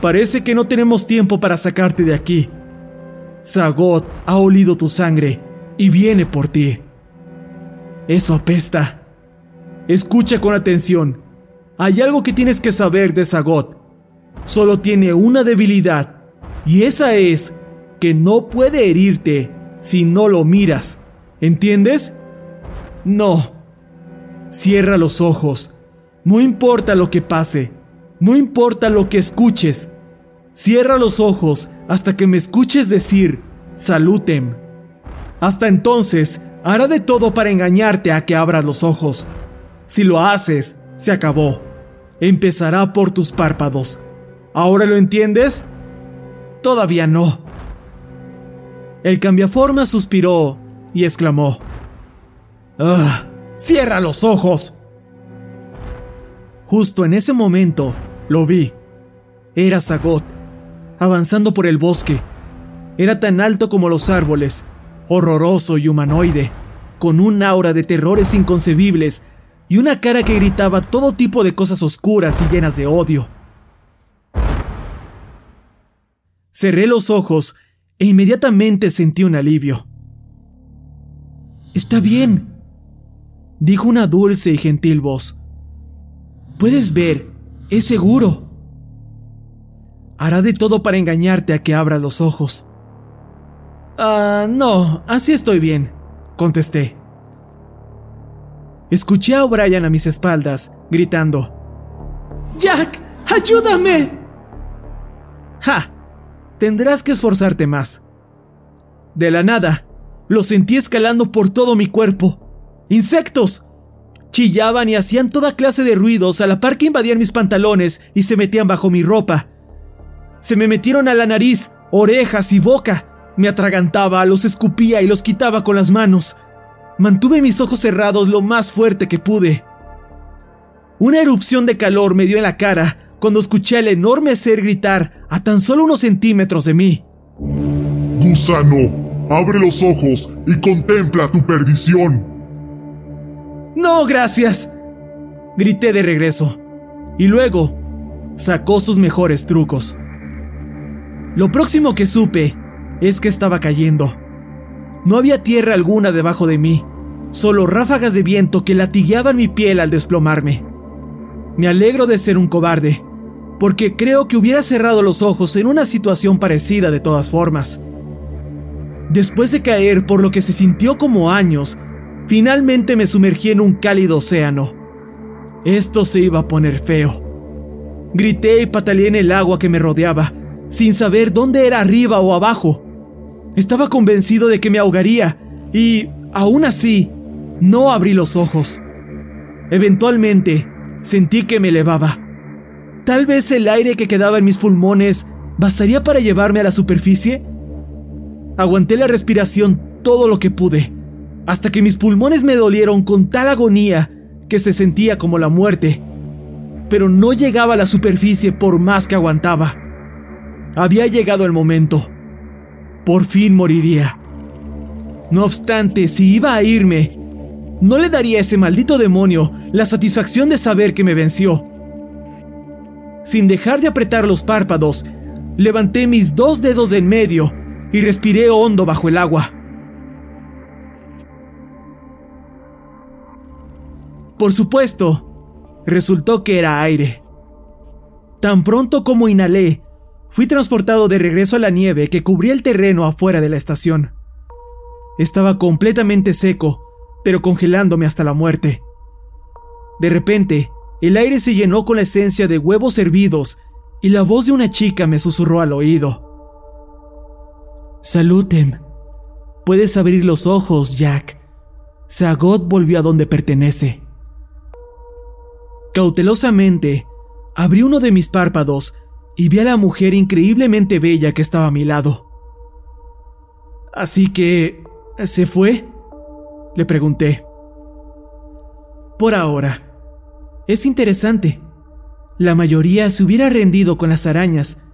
Parece que no tenemos tiempo para sacarte de aquí. Zagot ha olido tu sangre y viene por ti. Eso apesta. Escucha con atención. Hay algo que tienes que saber de Zagot. Solo tiene una debilidad, y esa es que no puede herirte si no lo miras. ¿Entiendes? No. Cierra los ojos. No importa lo que pase. No importa lo que escuches. Cierra los ojos hasta que me escuches decir, salutem. Hasta entonces, hará de todo para engañarte a que abras los ojos. Si lo haces, se acabó. Empezará por tus párpados. ¿Ahora lo entiendes? Todavía no. El cambiaforma suspiró y exclamó. ¡Ah! ¡Cierra los ojos! Justo en ese momento, lo vi. Era Zagot, avanzando por el bosque. Era tan alto como los árboles horroroso y humanoide, con un aura de terrores inconcebibles y una cara que gritaba todo tipo de cosas oscuras y llenas de odio. Cerré los ojos e inmediatamente sentí un alivio. Está bien, dijo una dulce y gentil voz. Puedes ver, es seguro. Hará de todo para engañarte a que abra los ojos. Ah, no, así estoy bien, contesté. Escuché a O'Brien a mis espaldas, gritando. Jack, ayúdame. ¡Ja! Tendrás que esforzarte más. De la nada, lo sentí escalando por todo mi cuerpo. ¡Insectos! Chillaban y hacían toda clase de ruidos a la par que invadían mis pantalones y se metían bajo mi ropa. Se me metieron a la nariz, orejas y boca. Me atragantaba, los escupía y los quitaba con las manos. Mantuve mis ojos cerrados lo más fuerte que pude. Una erupción de calor me dio en la cara cuando escuché al enorme ser gritar a tan solo unos centímetros de mí. Gusano, abre los ojos y contempla tu perdición. No, gracias. Grité de regreso. Y luego sacó sus mejores trucos. Lo próximo que supe es que estaba cayendo. No había tierra alguna debajo de mí, solo ráfagas de viento que latigueaban mi piel al desplomarme. Me alegro de ser un cobarde, porque creo que hubiera cerrado los ojos en una situación parecida de todas formas. Después de caer por lo que se sintió como años, Finalmente me sumergí en un cálido océano. Esto se iba a poner feo. Grité y pataleé en el agua que me rodeaba, sin saber dónde era arriba o abajo. Estaba convencido de que me ahogaría y, aún así, no abrí los ojos. Eventualmente, sentí que me elevaba. Tal vez el aire que quedaba en mis pulmones bastaría para llevarme a la superficie. Aguanté la respiración todo lo que pude hasta que mis pulmones me dolieron con tal agonía que se sentía como la muerte. Pero no llegaba a la superficie por más que aguantaba. Había llegado el momento. Por fin moriría. No obstante, si iba a irme, no le daría a ese maldito demonio la satisfacción de saber que me venció. Sin dejar de apretar los párpados, levanté mis dos dedos en medio y respiré hondo bajo el agua. Por supuesto, resultó que era aire. Tan pronto como inhalé, fui transportado de regreso a la nieve que cubría el terreno afuera de la estación. Estaba completamente seco, pero congelándome hasta la muerte. De repente, el aire se llenó con la esencia de huevos hervidos y la voz de una chica me susurró al oído. Salutem. Puedes abrir los ojos, Jack. Sagot volvió a donde pertenece. Cautelosamente, abrí uno de mis párpados y vi a la mujer increíblemente bella que estaba a mi lado. Así que... ¿Se fue? Le pregunté. Por ahora. Es interesante. La mayoría se hubiera rendido con las arañas,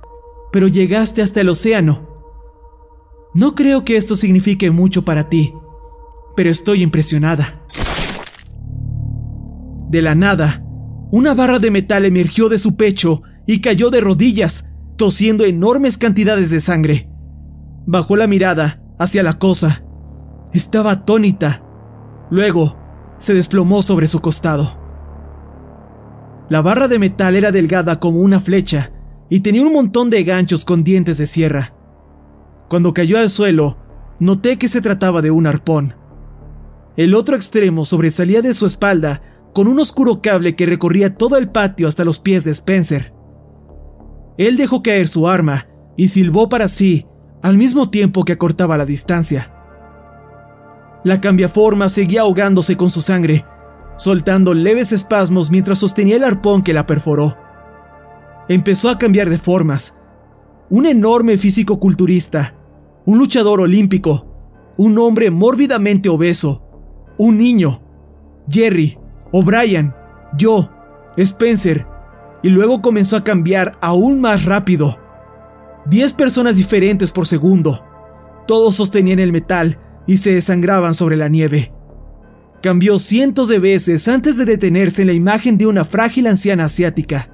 pero llegaste hasta el océano. No creo que esto signifique mucho para ti, pero estoy impresionada. De la nada, una barra de metal emergió de su pecho y cayó de rodillas, tosiendo enormes cantidades de sangre. Bajó la mirada hacia la cosa. Estaba atónita. Luego, se desplomó sobre su costado. La barra de metal era delgada como una flecha y tenía un montón de ganchos con dientes de sierra. Cuando cayó al suelo, noté que se trataba de un arpón. El otro extremo sobresalía de su espalda con un oscuro cable que recorría todo el patio hasta los pies de Spencer. Él dejó caer su arma y silbó para sí al mismo tiempo que acortaba la distancia. La cambiaforma seguía ahogándose con su sangre, soltando leves espasmos mientras sostenía el arpón que la perforó. Empezó a cambiar de formas. Un enorme físico culturista, un luchador olímpico, un hombre mórbidamente obeso, un niño, Jerry, O'Brien, yo, Spencer, y luego comenzó a cambiar aún más rápido. Diez personas diferentes por segundo. Todos sostenían el metal y se desangraban sobre la nieve. cambió cientos de veces antes de detenerse en la imagen de una frágil anciana asiática.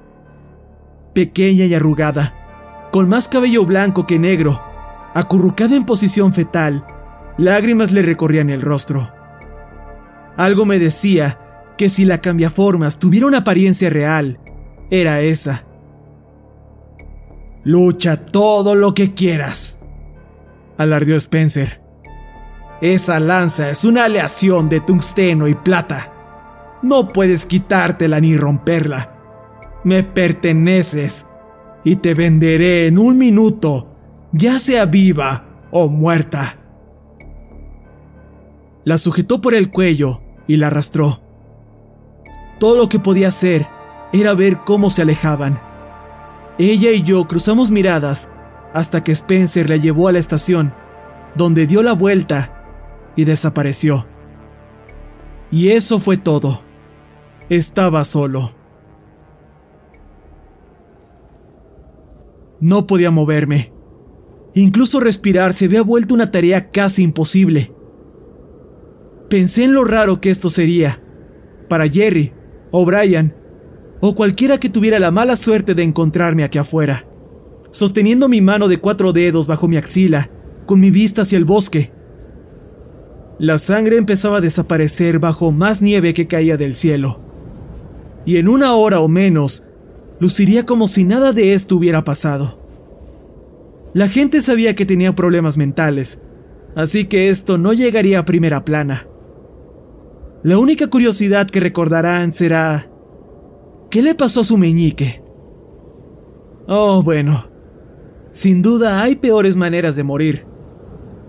Pequeña y arrugada, con más cabello blanco que negro, acurrucada en posición fetal, lágrimas le recorrían el rostro. Algo me decía que si la cambiaformas tuviera una apariencia real, era esa. Lucha todo lo que quieras, alardeó Spencer. Esa lanza es una aleación de tungsteno y plata. No puedes quitártela ni romperla. Me perteneces y te venderé en un minuto, ya sea viva o muerta. La sujetó por el cuello y la arrastró. Todo lo que podía hacer era ver cómo se alejaban. Ella y yo cruzamos miradas hasta que Spencer la llevó a la estación, donde dio la vuelta y desapareció. Y eso fue todo. Estaba solo. No podía moverme. Incluso respirar se había vuelto una tarea casi imposible. Pensé en lo raro que esto sería. Para Jerry, o Brian, o cualquiera que tuviera la mala suerte de encontrarme aquí afuera. Sosteniendo mi mano de cuatro dedos bajo mi axila, con mi vista hacia el bosque, la sangre empezaba a desaparecer bajo más nieve que caía del cielo. Y en una hora o menos, luciría como si nada de esto hubiera pasado. La gente sabía que tenía problemas mentales, así que esto no llegaría a primera plana. La única curiosidad que recordarán será... ¿Qué le pasó a su meñique? Oh, bueno. Sin duda hay peores maneras de morir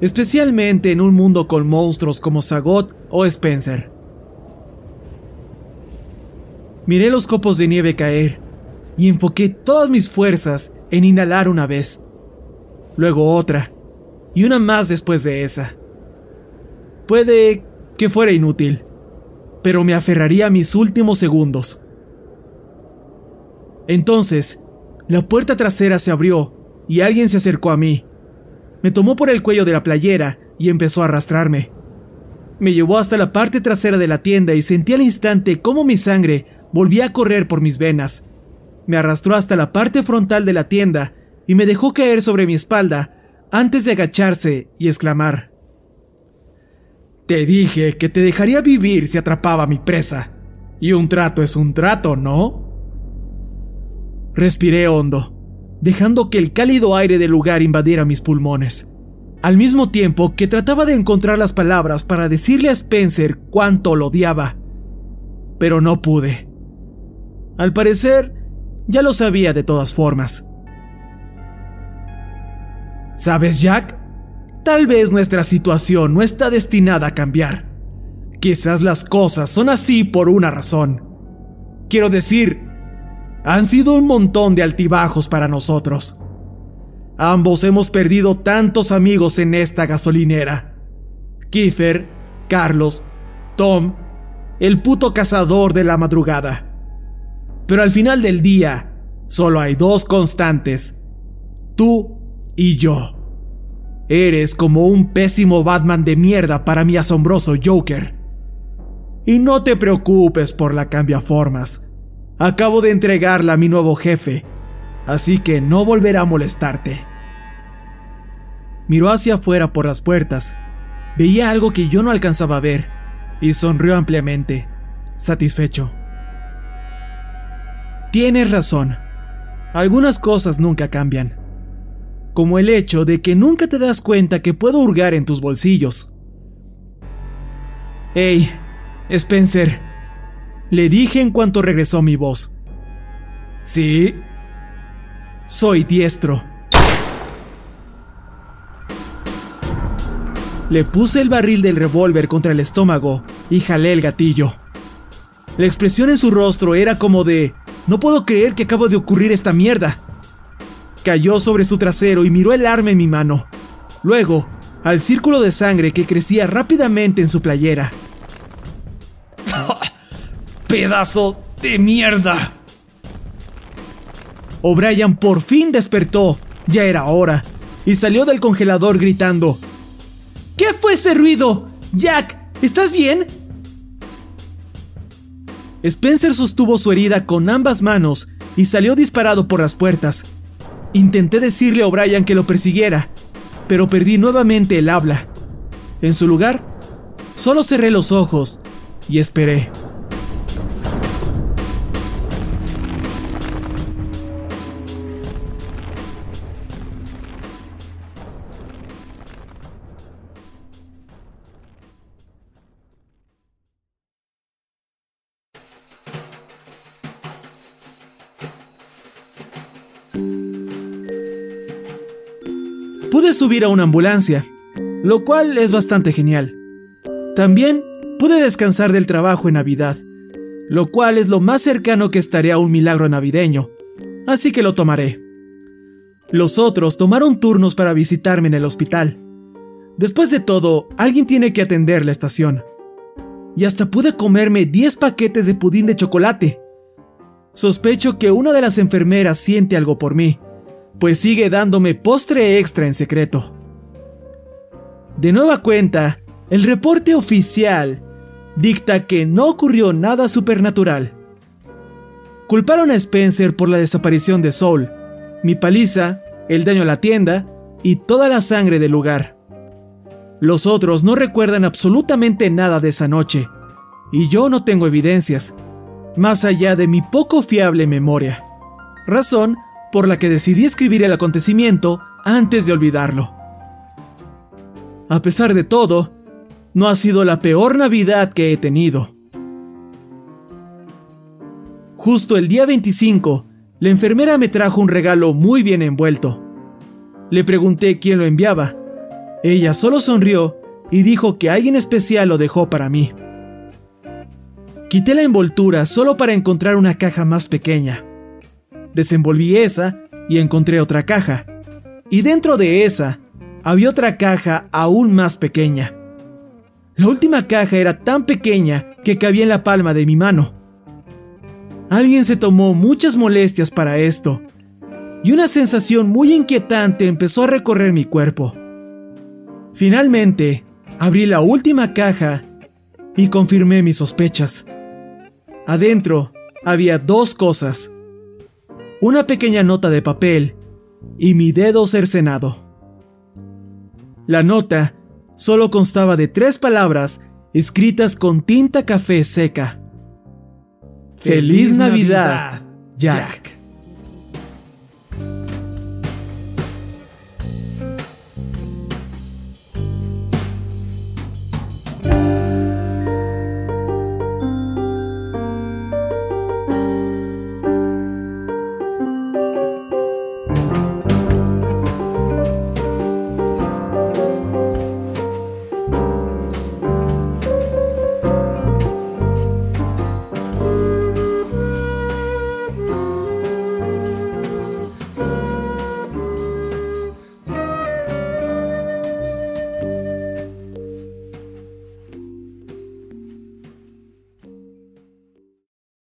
especialmente en un mundo con monstruos como Sagot o Spencer. Miré los copos de nieve caer y enfoqué todas mis fuerzas en inhalar una vez, luego otra, y una más después de esa. Puede que fuera inútil, pero me aferraría a mis últimos segundos. Entonces, la puerta trasera se abrió y alguien se acercó a mí. Me tomó por el cuello de la playera y empezó a arrastrarme. Me llevó hasta la parte trasera de la tienda y sentí al instante cómo mi sangre volvía a correr por mis venas. Me arrastró hasta la parte frontal de la tienda y me dejó caer sobre mi espalda antes de agacharse y exclamar. Te dije que te dejaría vivir si atrapaba a mi presa. Y un trato es un trato, ¿no? Respiré hondo dejando que el cálido aire del lugar invadiera mis pulmones, al mismo tiempo que trataba de encontrar las palabras para decirle a Spencer cuánto lo odiaba. Pero no pude. Al parecer, ya lo sabía de todas formas. ¿Sabes, Jack? Tal vez nuestra situación no está destinada a cambiar. Quizás las cosas son así por una razón. Quiero decir, han sido un montón de altibajos para nosotros. Ambos hemos perdido tantos amigos en esta gasolinera. Kiefer, Carlos, Tom, el puto cazador de la madrugada. Pero al final del día, solo hay dos constantes. Tú y yo. Eres como un pésimo Batman de mierda para mi asombroso Joker. Y no te preocupes por la cambiaformas. Acabo de entregarla a mi nuevo jefe, así que no volverá a molestarte. Miró hacia afuera por las puertas. Veía algo que yo no alcanzaba a ver y sonrió ampliamente, satisfecho. Tienes razón. Algunas cosas nunca cambian. Como el hecho de que nunca te das cuenta que puedo hurgar en tus bolsillos. Hey, Spencer, le dije en cuanto regresó mi voz. Sí, soy diestro. Le puse el barril del revólver contra el estómago y jalé el gatillo. La expresión en su rostro era como de, no puedo creer que acabo de ocurrir esta mierda. Cayó sobre su trasero y miró el arma en mi mano. Luego, al círculo de sangre que crecía rápidamente en su playera. ¡Pedazo de mierda! O'Brien por fin despertó, ya era hora, y salió del congelador gritando. ¿Qué fue ese ruido? Jack, ¿estás bien? Spencer sostuvo su herida con ambas manos y salió disparado por las puertas. Intenté decirle a O'Brien que lo persiguiera, pero perdí nuevamente el habla. En su lugar, solo cerré los ojos y esperé. Subir a una ambulancia, lo cual es bastante genial. También pude descansar del trabajo en Navidad, lo cual es lo más cercano que estaré a un milagro navideño, así que lo tomaré. Los otros tomaron turnos para visitarme en el hospital. Después de todo, alguien tiene que atender la estación. Y hasta pude comerme 10 paquetes de pudín de chocolate. Sospecho que una de las enfermeras siente algo por mí, pues sigue dándome postre extra en secreto. De nueva cuenta, el reporte oficial dicta que no ocurrió nada supernatural. Culparon a Spencer por la desaparición de Soul, mi paliza, el daño a la tienda y toda la sangre del lugar. Los otros no recuerdan absolutamente nada de esa noche, y yo no tengo evidencias, más allá de mi poco fiable memoria. Razón por la que decidí escribir el acontecimiento antes de olvidarlo. A pesar de todo, no ha sido la peor Navidad que he tenido. Justo el día 25, la enfermera me trajo un regalo muy bien envuelto. Le pregunté quién lo enviaba. Ella solo sonrió y dijo que alguien especial lo dejó para mí. Quité la envoltura solo para encontrar una caja más pequeña. Desenvolví esa y encontré otra caja. Y dentro de esa había otra caja aún más pequeña. La última caja era tan pequeña que cabía en la palma de mi mano. Alguien se tomó muchas molestias para esto, y una sensación muy inquietante empezó a recorrer mi cuerpo. Finalmente, abrí la última caja y confirmé mis sospechas. Adentro había dos cosas una pequeña nota de papel y mi dedo cercenado. La nota solo constaba de tres palabras escritas con tinta café seca. Feliz, Navidad, Jack.